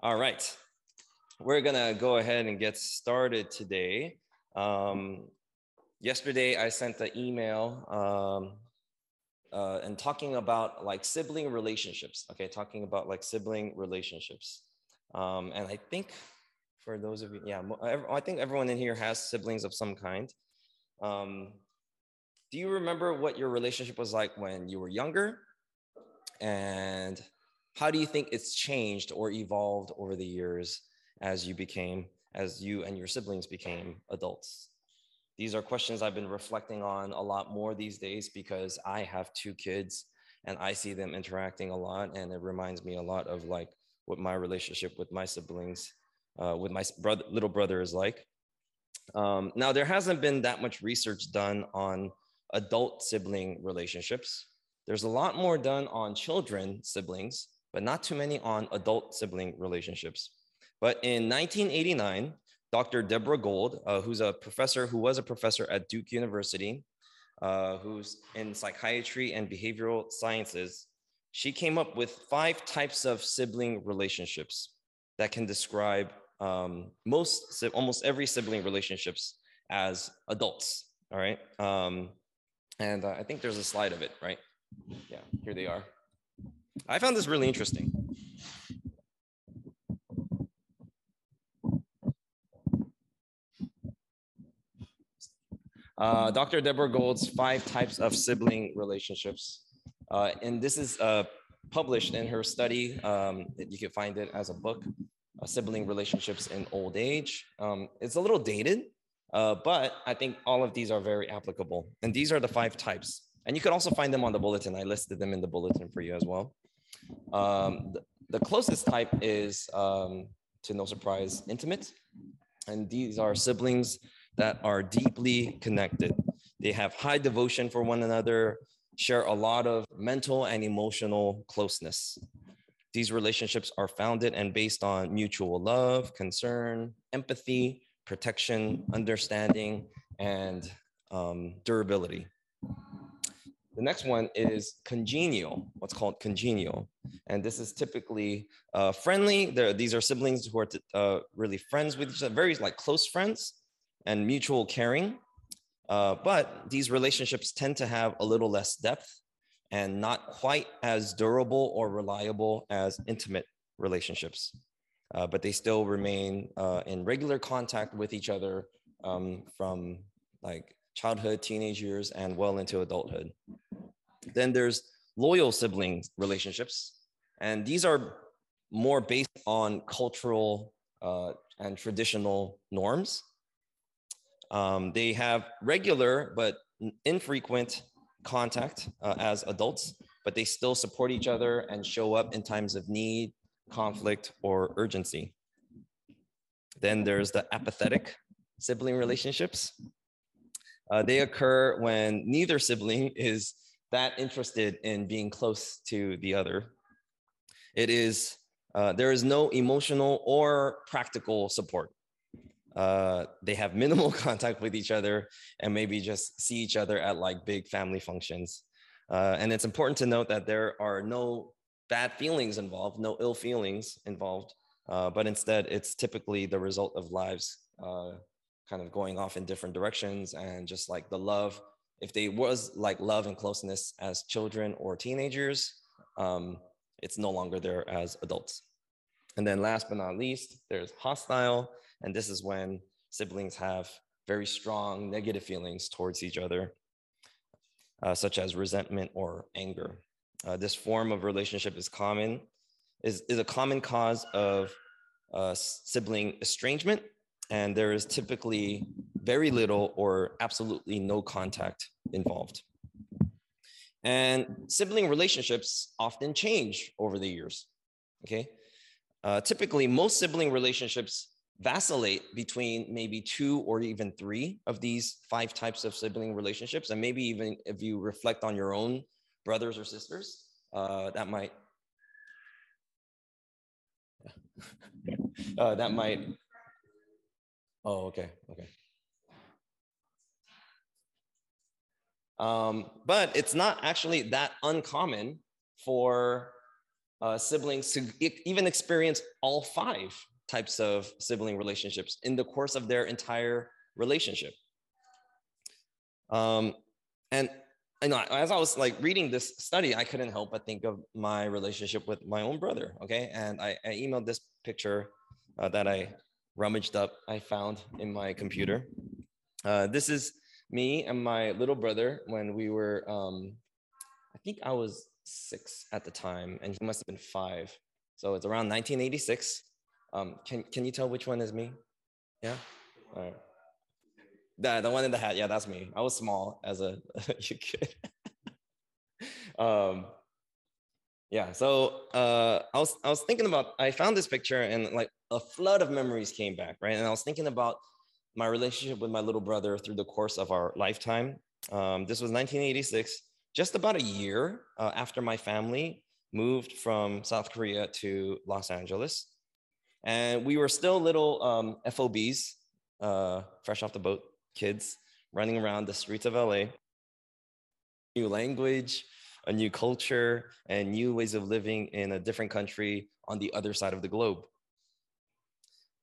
All right. We're to go ahead and get started today. Um, yesterday, I sent the email um, uh, and talking about like sibling relationships. Okay, talking about like sibling relationships. Um, and I think for those of you, yeah, I think everyone in here has siblings of some kind. Um, do you remember what your relationship was like when you were younger? And how do you think it's changed or evolved over the years as you became as you and your siblings became adults? These are questions i've been reflecting on a lot more these days because i have two kids and i see them interacting a lot and it reminds me a lot of like what my relationship with my siblings uh, with my brother, little brother is like. Um, now there hasn't been that much research done on adult sibling relationships. There's a lot more done on children siblings but not too many on adult sibling relationships. But in 1989, Dr. Deborah Gold, uh, who's a professor who was a professor at Duke University, uh, who's in psychiatry and behavioral sciences, she came up with five types of sibling relationships that can describe um, most, almost every sibling relationships as adults. All right. Um, and uh, I think there's a slide of it, right? Yeah, here they are. I found this really interesting. Uh, Dr. Deborah Gold's five types of sibling relationships. Uh, and this is uh, published in her study. Um, you can find it as a book, uh, Sibling Relationships in Old Age. Um, it's a little dated, uh, but I think all of these are very applicable. And these are the five types. And you can also find them on the bulletin. I listed them in the bulletin for you as well. Um, the, the, closest type is, um, to no surprise, intimate. And these are siblings that are deeply connected. They have high devotion for one another, share a lot of mental and emotional closeness. These relationships are founded and based on mutual love, concern, empathy, protection, understanding, and um, durability. The next one is congenial, what's called congenial. And this is typically uh, friendly. There, these are siblings who are uh, really friends with each other, very like close friends and mutual caring. Uh, but these relationships tend to have a little less depth and not quite as durable or reliable as intimate relationships. Uh, but they still remain uh, in regular contact with each other um, from like childhood, teenage years, and well into adulthood. Then there's loyal sibling relationships, and these are more based on cultural uh, and traditional norms. Um, they have regular but infrequent contact uh, as adults, but they still support each other and show up in times of need, conflict, or urgency. Then there's the apathetic sibling relationships. Uh, they occur when neither sibling is that interested in being close to the other. It is, uh, there is no emotional or practical support. Uh, they have minimal contact with each other and maybe just see each other at like big family functions. Uh, and it's important to note that there are no bad feelings involved, no ill feelings involved, uh, but instead it's typically the result of lives uh, kind of going off in different directions and just like the love if they was like love and closeness as children or teenagers um, it's no longer there as adults. And then last but not least there's hostile and this is when siblings have very strong negative feelings towards each other uh, such as resentment or anger. Uh, this form of relationship is common is, is a common cause of uh, sibling estrangement and there is typically very little or absolutely no contact involved. And sibling relationships often change over the years. Okay. Uh, typically, most sibling relationships vacillate between maybe two or even three of these five types of sibling relationships. And maybe even if you reflect on your own brothers or sisters, uh, that might. uh, that might Oh, okay, okay. Um, but it's not actually that uncommon for uh, siblings to even experience all five types of sibling relationships in the course of their entire relationship. Um, and I know as I was like reading this study, I couldn't help but think of my relationship with my own brother. Okay, and I, I emailed this picture uh, that I rummaged up, I found in my computer. Uh, this is me and my little brother when we were, um, I think I was six at the time, and he must have been five. So it's around 1986. Um, can can you tell which one is me? Yeah. All right. The, the one in the hat, yeah, that's me. I was small as a, kid. um, yeah, so uh, I was I was thinking about I found this picture and like a flood of memories came back, right? And I was thinking about my relationship with my little brother through the course of our lifetime. Um, this was 1986, just about a year uh, after my family moved from South Korea to Los Angeles. And we were still little um, FOBs, uh, fresh off the boat kids running around the streets of LA. New language, a new culture, and new ways of living in a different country on the other side of the globe.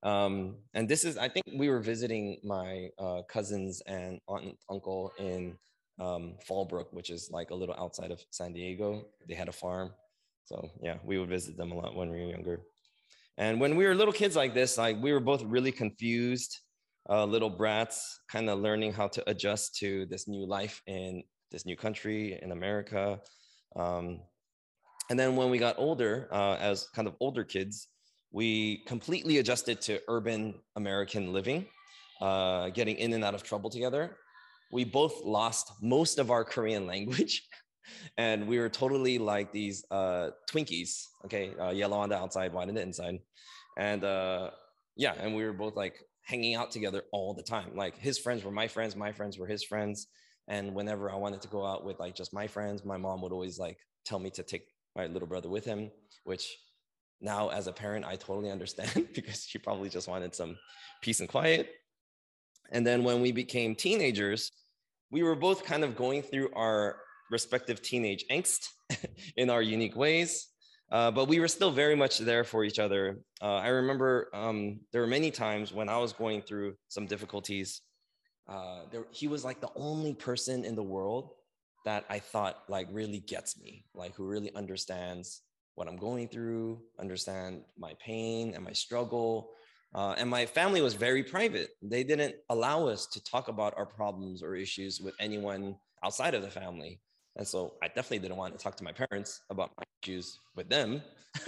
Um, and this is, I think we were visiting my uh, cousins and aunt and uncle in um, Fallbrook, which is like a little outside of San Diego. They had a farm. So yeah, we would visit them a lot when we were younger. And when we were little kids like this, like we were both really confused uh, little brats, kind of learning how to adjust to this new life in this new country in America. Um, and then when we got older, uh, as kind of older kids, we completely adjusted to urban American living, uh, getting in and out of trouble together. We both lost most of our Korean language. and we were totally like these uh, Twinkies, okay, uh, yellow on the outside, white on the inside. And uh, yeah, and we were both like hanging out together all the time. Like his friends were my friends, my friends were his friends. And whenever I wanted to go out with like just my friends, my mom would always like tell me to take my little brother with him, which now as a parent, I totally understand because she probably just wanted some peace and quiet. And then when we became teenagers, we were both kind of going through our respective teenage angst in our unique ways. Uh, but we were still very much there for each other. Uh, I remember um, there were many times when I was going through some difficulties. Uh, there, he was like the only person in the world that I thought like really gets me, like who really understands what I'm going through, understand my pain and my struggle. Uh, and my family was very private. They didn't allow us to talk about our problems or issues with anyone outside of the family. And so I definitely didn't want to talk to my parents about my issues with them.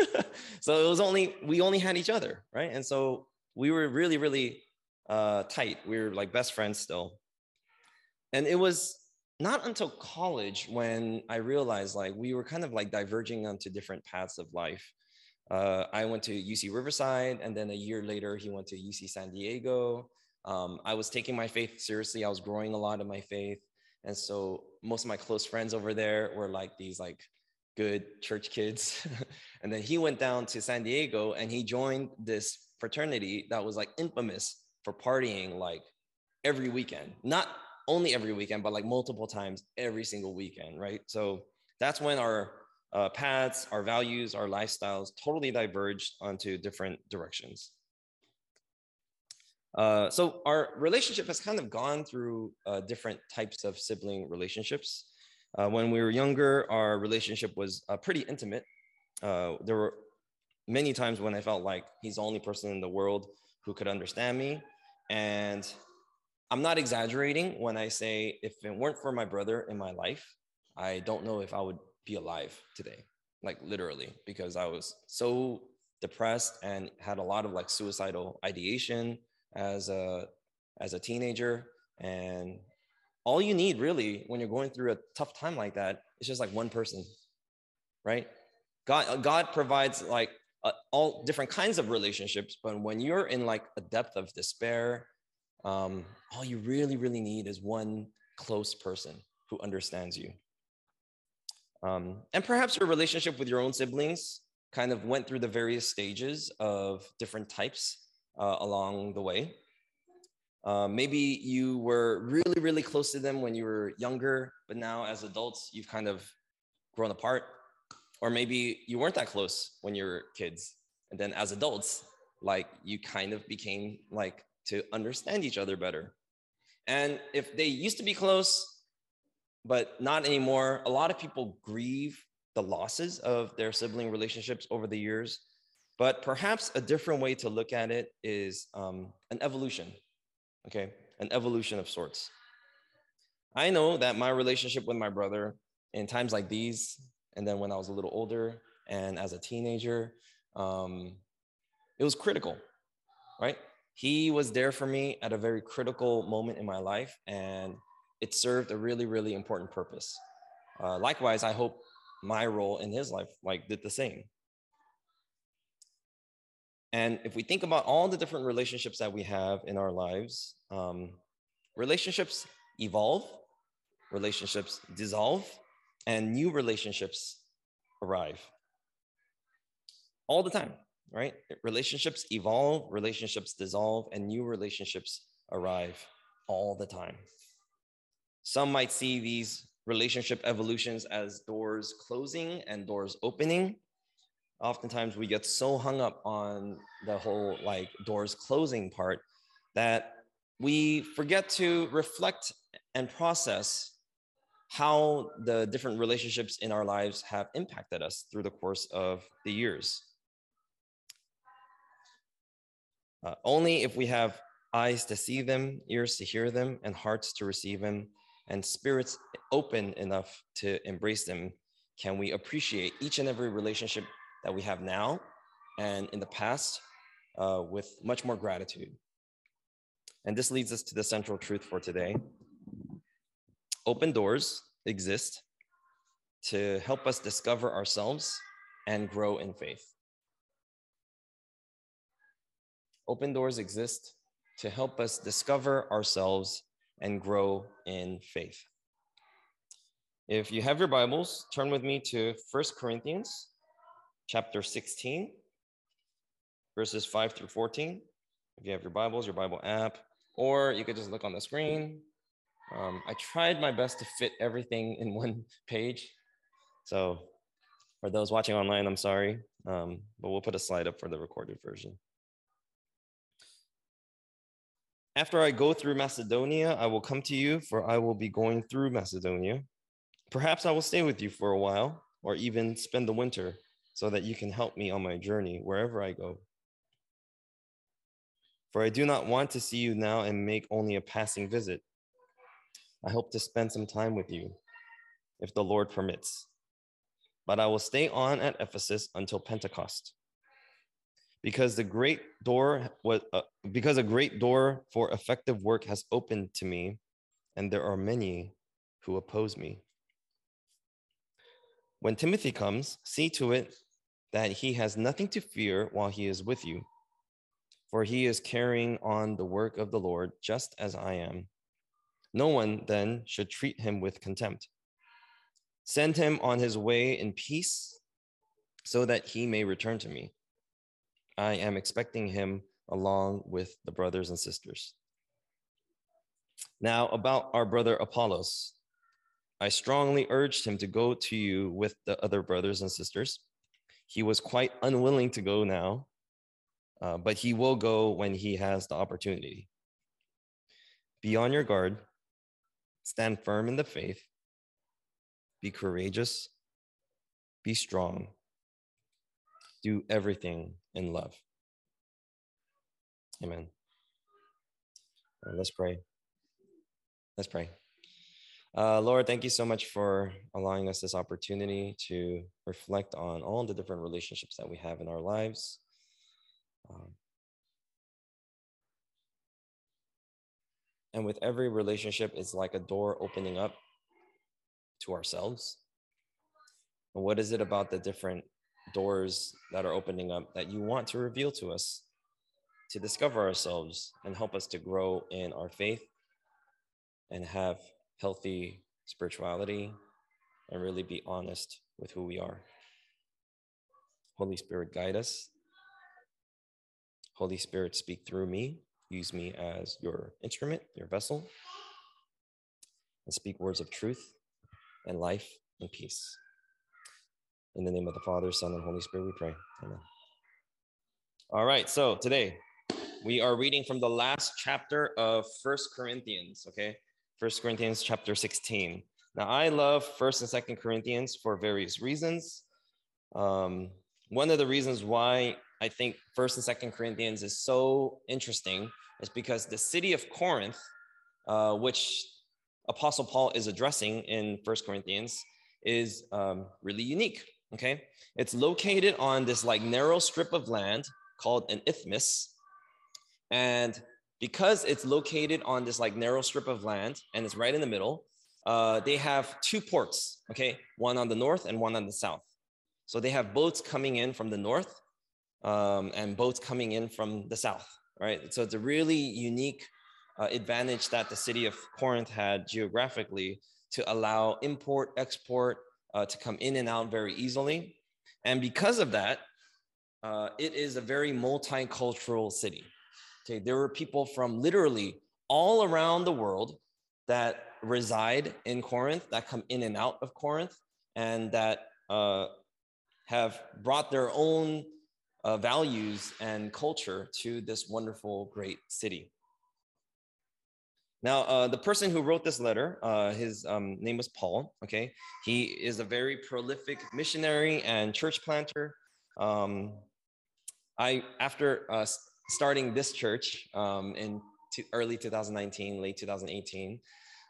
so it was only, we only had each other, right? And so we were really, really uh, tight. We were like best friends still. And it was not until college when I realized like we were kind of like diverging onto different paths of life. Uh, I went to UC Riverside, and then a year later, he went to UC San Diego. Um, I was taking my faith seriously. I was growing a lot in my faith. And so most of my close friends over there were like these like good church kids. and then he went down to San Diego and he joined this fraternity that was like infamous for partying like every weekend. Not only every weekend, but like multiple times every single weekend, right? So that's when our uh, paths, our values, our lifestyles totally diverged onto different directions. Uh, so our relationship has kind of gone through uh, different types of sibling relationships. Uh, when we were younger, our relationship was uh, pretty intimate. Uh, there were many times when I felt like he's the only person in the world who could understand me. And I'm not exaggerating when I say if it weren't for my brother in my life, I don't know if I would be alive today, like literally, because I was so depressed and had a lot of like suicidal ideation as a as a teenager. And all you need really when you're going through a tough time like that is just like one person right? God god provides like uh, all different kinds of relationships but when you're in like a depth of despair um, all you really really need is one close person who understands you um, and perhaps your relationship with your own siblings kind of went through the various stages of different types uh, along the way. Uh, maybe you were really, really close to them when you were younger, but now as adults, you've kind of grown apart. or maybe you weren't that close when you were kids. And then as adults, like you kind of became like to understand each other better. And if they used to be close, but not anymore, a lot of people grieve the losses of their sibling relationships over the years. But perhaps a different way to look at it is um, an evolution, okay? An evolution of sorts. I know that my relationship with my brother in times like these, and then when I was a little older and as a teenager, um, it was critical, right? He was there for me at a very critical moment in my life, and it served a really, really important purpose. Uh, likewise, I hope my role in his life like did the same. And if we think about all the different relationships that we have in our lives, um, relationships evolve, relationships dissolve, and new relationships arrive all the time, right? Relationships evolve, relationships dissolve, and new relationships arrive all the time. Some might see these relationship evolutions as doors closing and doors opening. Oftentimes we get so hung up on the whole like doors closing part that we forget to reflect and process how the different relationships in our lives have impacted us through the course of the years. Uh, only if we have eyes to see them, ears to hear them, and hearts to receive them, and spirits open enough to embrace them, can we appreciate each and every relationship that we have now and in the past uh, with much more gratitude. And this leads us to the central truth for today. Open doors exist to help us discover ourselves and grow in faith. Open doors exist to help us discover ourselves and grow in faith. If you have your Bibles, turn with me to First Corinthians chapter 16, verses 5 through 14. If you have your Bibles, your Bible app, or you could just look on the screen. Um, I tried my best to fit everything in one page. So for those watching online, I'm sorry, um, but we'll put a slide up for the recorded version. After I go through Macedonia, I will come to you, for I will be going through Macedonia. Perhaps I will stay with you for a while, or even spend the winter, so that you can help me on my journey wherever I go. For I do not want to see you now and make only a passing visit. I hope to spend some time with you, if the Lord permits. But I will stay on at Ephesus until Pentecost because the great door was uh, because a great door for effective work has opened to me and there are many who oppose me. When timothy comes see to it that he has nothing to fear while he is with you for he is carrying on the work of the lord just as i am. No one then should treat him with contempt. Send him on his way in peace so that he may return to me I am expecting him along with the brothers and sisters. Now, about our brother Apollos, I strongly urged him to go to you with the other brothers and sisters. He was quite unwilling to go now, uh, but he will go when he has the opportunity. Be on your guard, stand firm in the faith, be courageous, be strong, do everything in love. Amen. Right, let's pray. Let's pray. Uh, Lord, thank you so much for allowing us this opportunity to reflect on all the different relationships that we have in our lives. Um, and with every relationship, it's like a door opening up to ourselves. What is it about the different doors that are opening up that you want to reveal to us to discover ourselves and help us to grow in our faith and have healthy spirituality and really be honest with who we are. Holy Spirit, guide us. Holy Spirit, speak through me. Use me as your instrument, your vessel, and speak words of truth and life and peace. In the name of the Father, Son, and Holy Spirit, we pray. Amen. All right, so today we are reading from the last chapter of First Corinthians, okay? First Corinthians chapter 16. Now, I love First and Second Corinthians for various reasons. Um, one of the reasons why I think First and Second Corinthians is so interesting is because the city of Corinth, uh, which Apostle Paul is addressing in First Corinthians, is um, really unique. Okay, it's located on this like narrow strip of land called an isthmus, and because it's located on this like narrow strip of land and it's right in the middle, uh, they have two ports. Okay, one on the north and one on the south. So they have boats coming in from the north um, and boats coming in from the south. Right, so it's a really unique uh, advantage that the city of Corinth had geographically to allow import, export uh, to come in and out very easily. And because of that, uh, it is a very multicultural city. Okay, there were people from literally all around the world that reside in Corinth, that come in and out of Corinth, and that uh, have brought their own uh, values and culture to this wonderful, great city. Now, uh, the person who wrote this letter, uh, his um, name was Paul. Okay, he is a very prolific missionary and church planter. Um, I, after uh, starting this church um, in early 2019, late 2018,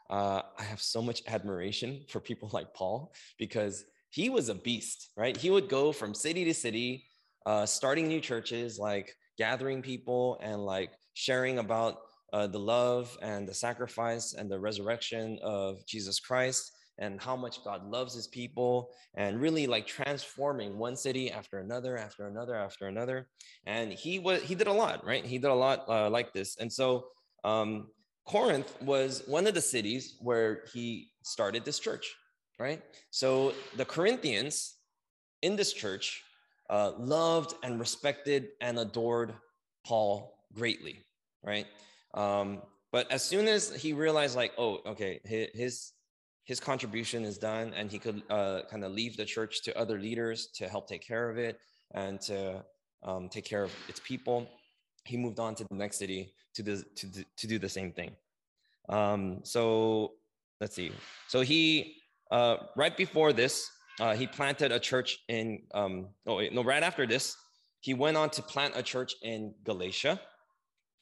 uh, I have so much admiration for people like Paul because he was a beast, right? He would go from city to city, uh, starting new churches, like gathering people and like sharing about uh, the love and the sacrifice and the resurrection of Jesus Christ and how much God loves his people and really like transforming one city after another, after another, after another. And he was, he did a lot, right? He did a lot uh, like this. And so um, Corinth was one of the cities where he started this church, right? So the Corinthians in this church uh, loved and respected and adored Paul greatly, right? Um, but as soon as he realized, like, oh, okay, his his contribution is done, and he could uh, kind of leave the church to other leaders to help take care of it and to um, take care of its people. He moved on to the next city to do, to, to do the same thing. Um, so let's see. So he uh, right before this, uh, he planted a church in. Um, oh no, right after this, he went on to plant a church in Galatia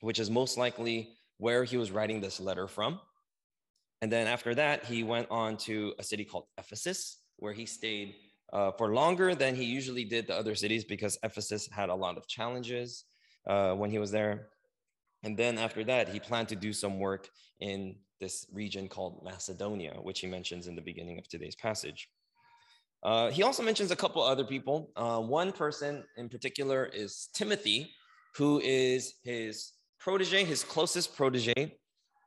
which is most likely where he was writing this letter from. And then after that, he went on to a city called Ephesus, where he stayed uh, for longer than he usually did the other cities because Ephesus had a lot of challenges uh, when he was there. And then after that, he planned to do some work in this region called Macedonia, which he mentions in the beginning of today's passage. Uh, he also mentions a couple other people. Uh, one person in particular is Timothy, who is his protege, his closest protege,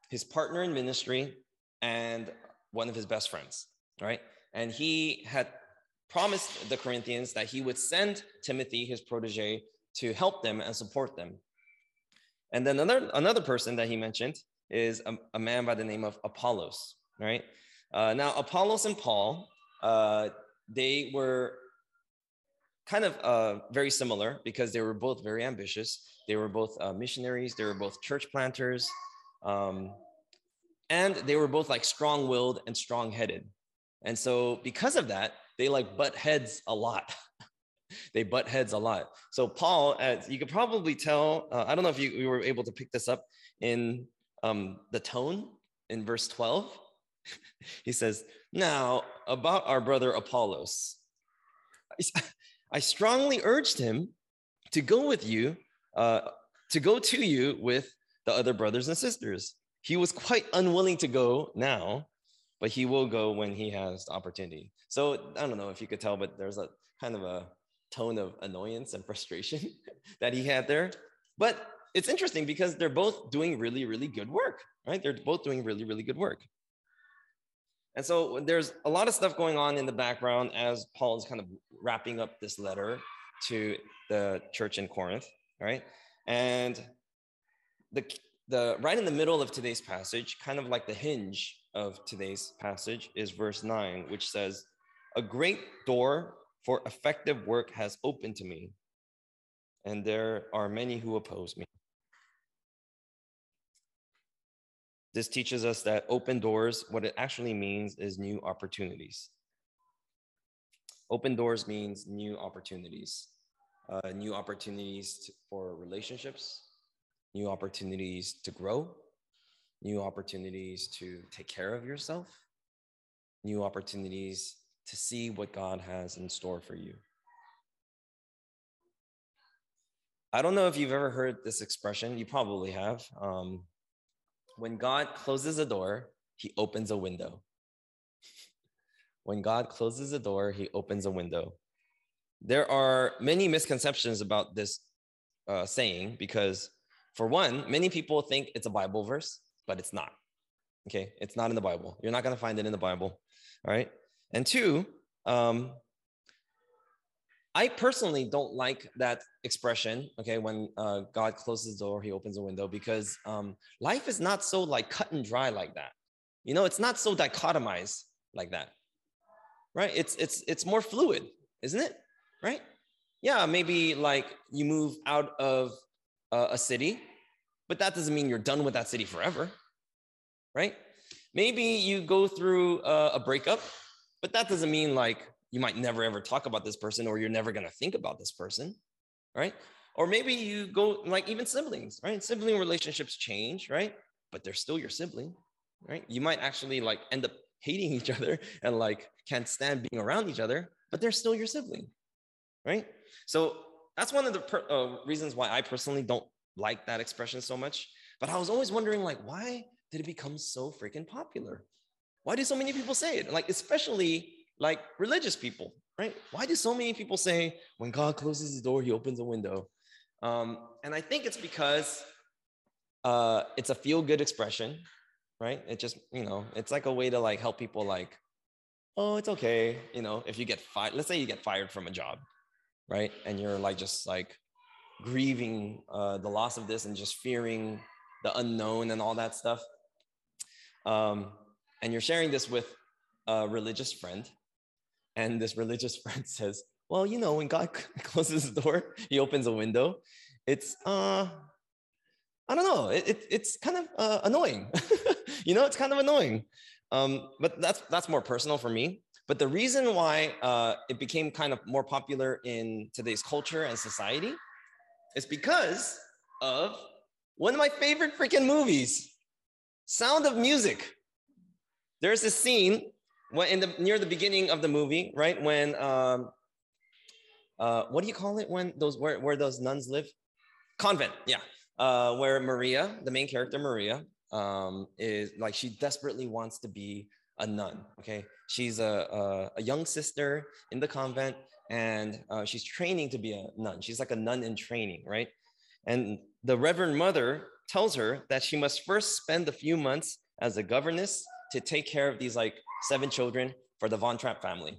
his partner in ministry, and one of his best friends, right? And he had promised the Corinthians that he would send Timothy, his protege, to help them and support them. And then another, another person that he mentioned is a, a man by the name of Apollos, right? Uh, now, Apollos and Paul, uh, they were kind of uh, very similar because they were both very ambitious. They were both uh, missionaries. They were both church planters. Um, and they were both like strong willed and strong headed. And so, because of that, they like butt heads a lot. they butt heads a lot. So, Paul, as you could probably tell, uh, I don't know if you, you, were able to pick this up in um, the tone in verse 12. he says, Now, about our brother Apollos. I strongly urged him to go with you, uh, to go to you with the other brothers and sisters. He was quite unwilling to go now, but he will go when he has the opportunity. So I don't know if you could tell, but there's a kind of a tone of annoyance and frustration that he had there. But it's interesting because they're both doing really, really good work, right? They're both doing really, really good work. And so there's a lot of stuff going on in the background as Paul is kind of wrapping up this letter to the church in Corinth, right? And the the right in the middle of today's passage, kind of like the hinge of today's passage, is verse 9, which says, A great door for effective work has opened to me, and there are many who oppose me. This teaches us that open doors, what it actually means is new opportunities. Open doors means new opportunities, uh, new opportunities to, for relationships, new opportunities to grow, new opportunities to take care of yourself, new opportunities to see what God has in store for you. I don't know if you've ever heard this expression, you probably have. Um, when God closes a door, he opens a window. When God closes a door, he opens a window. There are many misconceptions about this uh, saying because, for one, many people think it's a Bible verse, but it's not. Okay, it's not in the Bible. You're not going to find it in the Bible. All right. And two, um, I personally don't like that expression. Okay, when uh, God closes the door, He opens a window, because um, life is not so like cut and dry like that. You know, it's not so dichotomized like that, right? It's it's it's more fluid, isn't it? Right? Yeah, maybe like you move out of uh, a city, but that doesn't mean you're done with that city forever, right? Maybe you go through uh, a breakup, but that doesn't mean like you might never ever talk about this person or you're never going to think about this person right or maybe you go like even siblings right sibling relationships change right but they're still your sibling right you might actually like end up hating each other and like can't stand being around each other but they're still your sibling right so that's one of the per- uh, reasons why i personally don't like that expression so much but i was always wondering like why did it become so freaking popular why do so many people say it like especially like religious people, right? Why do so many people say when God closes the door, he opens a window? Um, and I think it's because uh, it's a feel good expression, right? It just, you know, it's like a way to like help people like, oh, it's okay. You know, if you get fired, let's say you get fired from a job, right? And you're like just like grieving uh, the loss of this and just fearing the unknown and all that stuff. Um, and you're sharing this with a religious friend and this religious friend says, well, you know, when God closes the door, he opens a window. It's, uh, I don't know, it, it it's kind of uh, annoying. you know, it's kind of annoying. Um, but that's, that's more personal for me. But the reason why uh, it became kind of more popular in today's culture and society is because of one of my favorite freaking movies, Sound of Music. There's a scene when in the near the beginning of the movie, right? When um, uh, what do you call it when those where where those nuns live? Convent, yeah. Uh, where Maria, the main character Maria, um, is like she desperately wants to be a nun. Okay, she's a a, a young sister in the convent, and uh, she's training to be a nun. She's like a nun in training, right? And the Reverend Mother tells her that she must first spend a few months as a governess to take care of these like seven children for the Von Trapp family.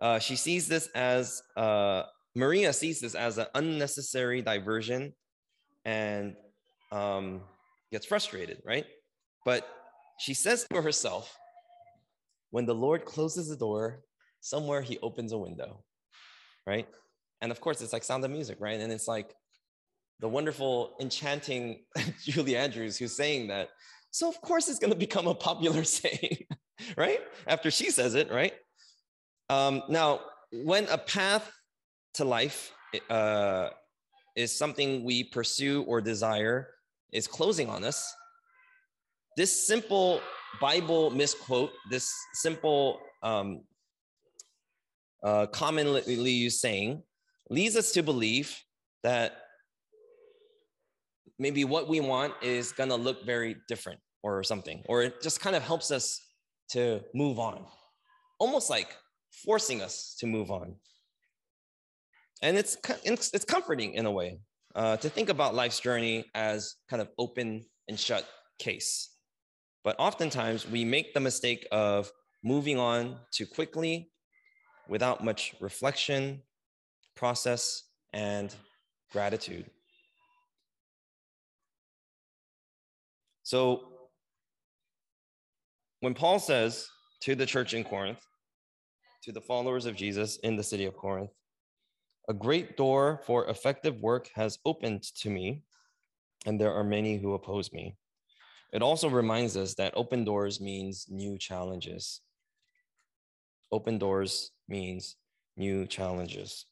Uh, she sees this as, uh, Maria sees this as an unnecessary diversion and um, gets frustrated, right? But she says to herself, when the Lord closes the door, somewhere he opens a window, right? And of course, it's like sound of music, right? And it's like the wonderful, enchanting Julie Andrews who's saying that. So, of course, it's going to become a popular saying. right? After she says it, right? Um, now, when a path to life uh, is something we pursue or desire is closing on us, this simple Bible misquote, this simple um, uh, commonly used saying, leads us to believe that maybe what we want is going to look very different or something, or it just kind of helps us to move on, almost like forcing us to move on. And it's, it's comforting in a way uh, to think about life's journey as kind of open and shut case. But oftentimes we make the mistake of moving on too quickly without much reflection, process, and gratitude. So when Paul says to the church in Corinth, to the followers of Jesus in the city of Corinth. A great door for effective work has opened to me, and there are many who oppose me. It also reminds us that open doors means new challenges. Open doors means new challenges.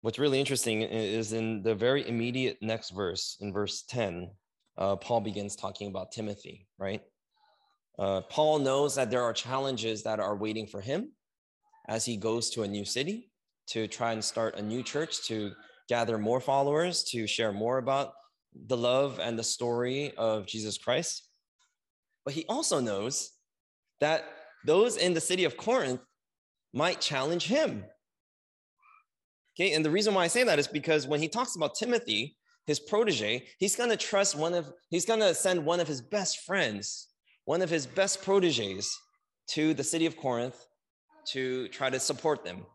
What's really interesting is in the very immediate next verse, in verse 10, uh, Paul begins talking about Timothy, right? Uh, Paul knows that there are challenges that are waiting for him as he goes to a new city to try and start a new church, to gather more followers, to share more about the love and the story of Jesus Christ. But he also knows that those in the city of Corinth might challenge him. Okay, and the reason why I say that is because when he talks about Timothy, his protege, he's going to trust one of, he's going to send one of his best friends, one of his best proteges to the city of Corinth to try to support them.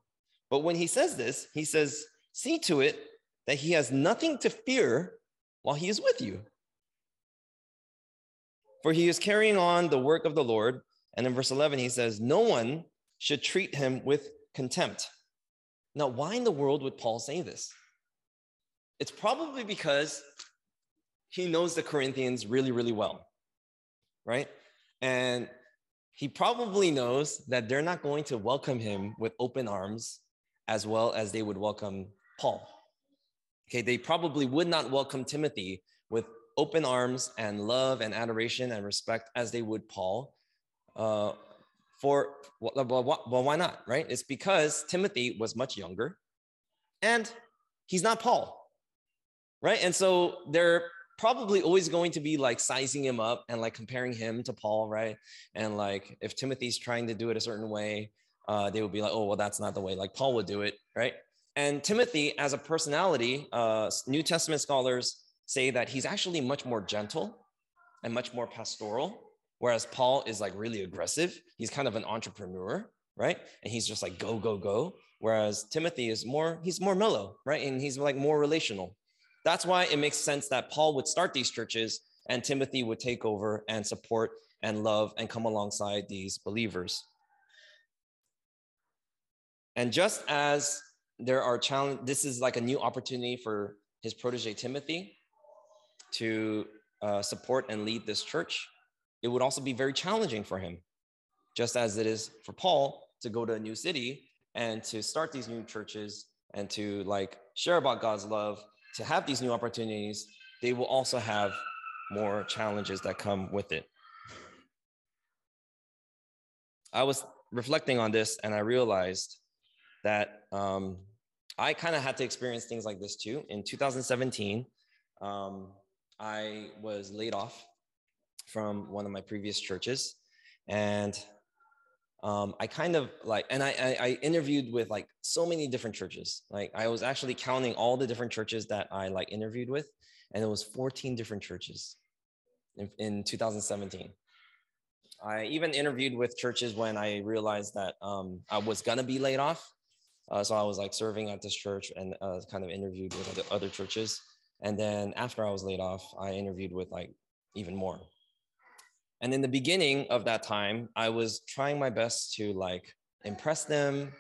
But when he says this, he says, see to it that he has nothing to fear while he is with you. For he is carrying on the work of the Lord. And in verse 11, he says, No one should treat him with contempt. Now, why in the world would Paul say this? It's probably because he knows the Corinthians really, really well, right? And he probably knows that they're not going to welcome him with open arms as well as they would welcome Paul. Okay, they probably would not welcome Timothy with open arms and love and adoration and respect as they would Paul. Uh, for well, well, why not, right? It's because Timothy was much younger and he's not Paul, right? And so they're probably always going to be like sizing him up and like comparing him to Paul, right? And like if Timothy's trying to do it a certain way, uh, they would be like, oh, well, that's not the way like Paul would do it, right? And Timothy, as a personality, uh, New Testament scholars say that he's actually much more gentle and much more pastoral, whereas Paul is like really aggressive. He's kind of an entrepreneur, right? And he's just like go, go, go. Whereas Timothy is more, he's more mellow, right? And he's like more relational. That's why it makes sense that Paul would start these churches and Timothy would take over and support and love and come alongside these believers. And just as there are challenge. This is like a new opportunity for his protege Timothy to uh, support and lead this church. It would also be very challenging for him, just as it is for Paul to go to a new city and to start these new churches and to like share about God's love, to have these new opportunities. They will also have more challenges that come with it. I was reflecting on this and I realized that um, I kind of had to experience things like this too. In 2017, um, I was laid off from one of my previous churches, and um, I kind of like, and I, I, I interviewed with like so many different churches. Like I was actually counting all the different churches that I like interviewed with, and it was 14 different churches in, in 2017. I even interviewed with churches when I realized that um, I was gonna be laid off, uh, so I was like serving at this church and uh, kind of interviewed with other, other churches. And then after I was laid off, I interviewed with like even more. And in the beginning of that time, I was trying my best to like impress them,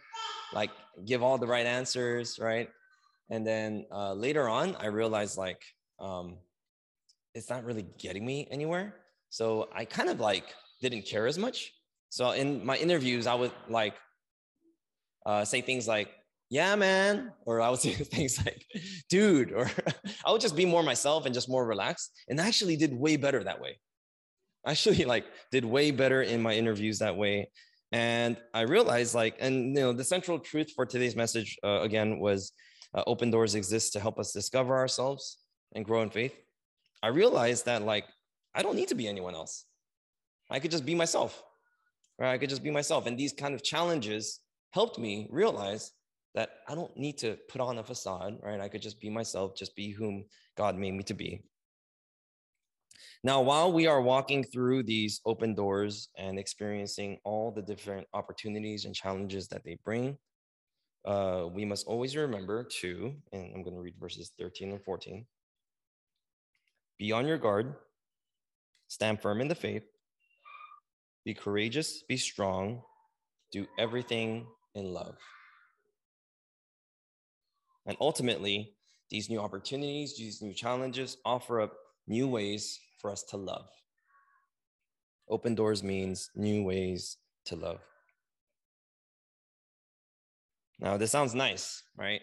like give all the right answers, right? And then uh, later on, I realized like um, it's not really getting me anywhere. So I kind of like didn't care as much. So in my interviews, I would like uh, say things like, yeah, man, or I would say things like, dude, or I would just be more myself and just more relaxed. And I actually did way better that way. Actually like did way better in my interviews that way. And I realized like, and you know, the central truth for today's message uh, again was uh, open doors exist to help us discover ourselves and grow in faith. I realized that like, I don't need to be anyone else. I could just be myself, right? I could just be myself. And these kind of challenges helped me realize that I don't need to put on a facade, right? I could just be myself, just be whom God made me to be. Now, while we are walking through these open doors and experiencing all the different opportunities and challenges that they bring, uh, we must always remember to, and I'm going to read verses 13 and 14 be on your guard, stand firm in the faith, be courageous, be strong, do everything in love. And ultimately, these new opportunities, these new challenges offer up new ways for us to love. Open doors means new ways to love. Now, this sounds nice, right?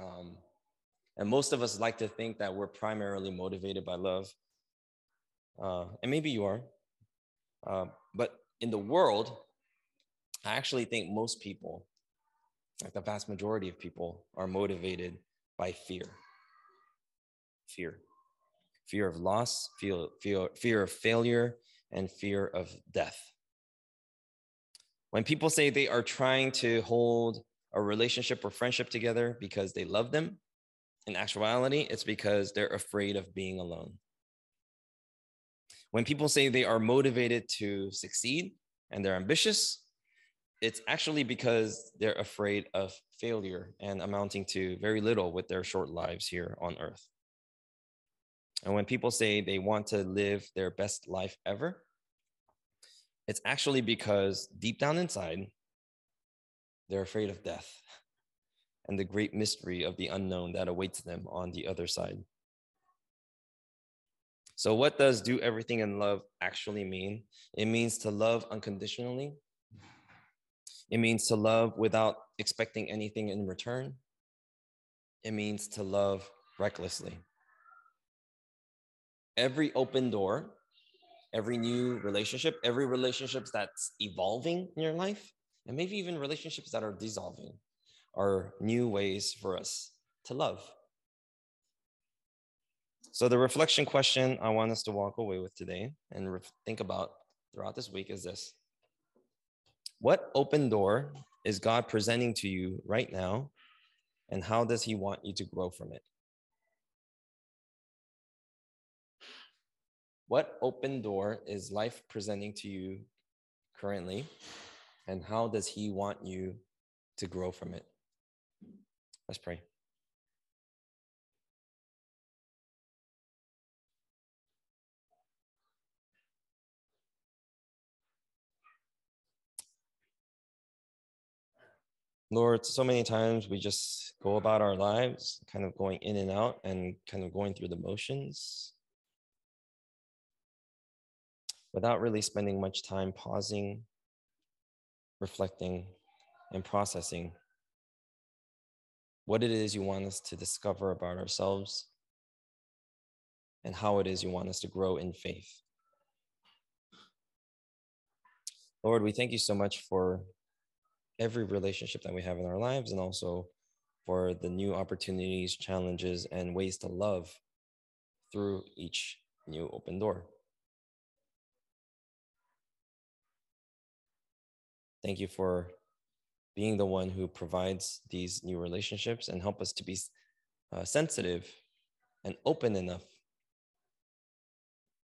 Um, and most of us like to think that we're primarily motivated by love. Uh, and maybe you are. Uh, but in the world, I actually think most people, like the vast majority of people, are motivated by fear. Fear. Fear of loss, fear, fear, fear of failure, and fear of death. When people say they are trying to hold a relationship or friendship together because they love them, in actuality, it's because they're afraid of being alone. When people say they are motivated to succeed and they're ambitious, it's actually because they're afraid of failure and amounting to very little with their short lives here on earth. And when people say they want to live their best life ever, it's actually because deep down inside, they're afraid of death and the great mystery of the unknown that awaits them on the other side. So, what does do everything in love actually mean? It means to love unconditionally, it means to love without expecting anything in return, it means to love recklessly. Every open door, every new relationship, every relationship that's evolving in your life, and maybe even relationships that are dissolving are new ways for us to love. So, the reflection question I want us to walk away with today and re- think about throughout this week is this What open door is God presenting to you right now, and how does He want you to grow from it? What open door is life presenting to you currently, and how does He want you to grow from it? Let's pray. Lord, so many times we just go about our lives, kind of going in and out and kind of going through the motions without really spending much time pausing, reflecting, and processing what it is you want us to discover about ourselves, and how it is you want us to grow in faith. Lord, we thank you so much for every relationship that we have in our lives and also for the new opportunities, challenges, and ways to love through each new open door. Thank you for being the one who provides these new relationships and help us to be uh, sensitive and open enough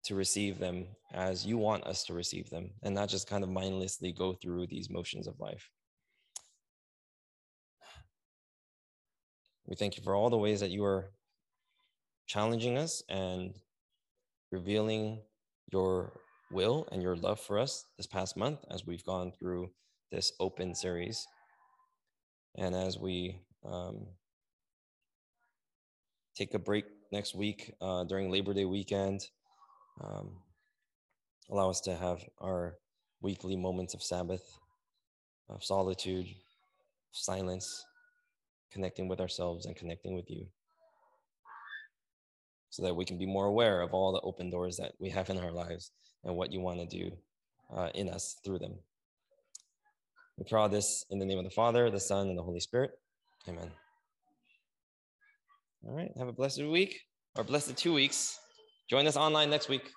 to receive them as you want us to receive them and not just kind of mindlessly go through these motions of life. We thank you for all the ways that you are challenging us and revealing your will and your love for us this past month as we've gone through this open series. And as we um, take a break next week uh, during Labor Day weekend, um, allow us to have our weekly moments of Sabbath, of solitude, silence, connecting with ourselves and connecting with you. So that we can be more aware of all the open doors that we have in our lives and what you want to do uh, in us through them. We pray all this in the name of the Father, the Son, and the Holy Spirit. Amen. All right. Have a blessed week or blessed two weeks. Join us online next week.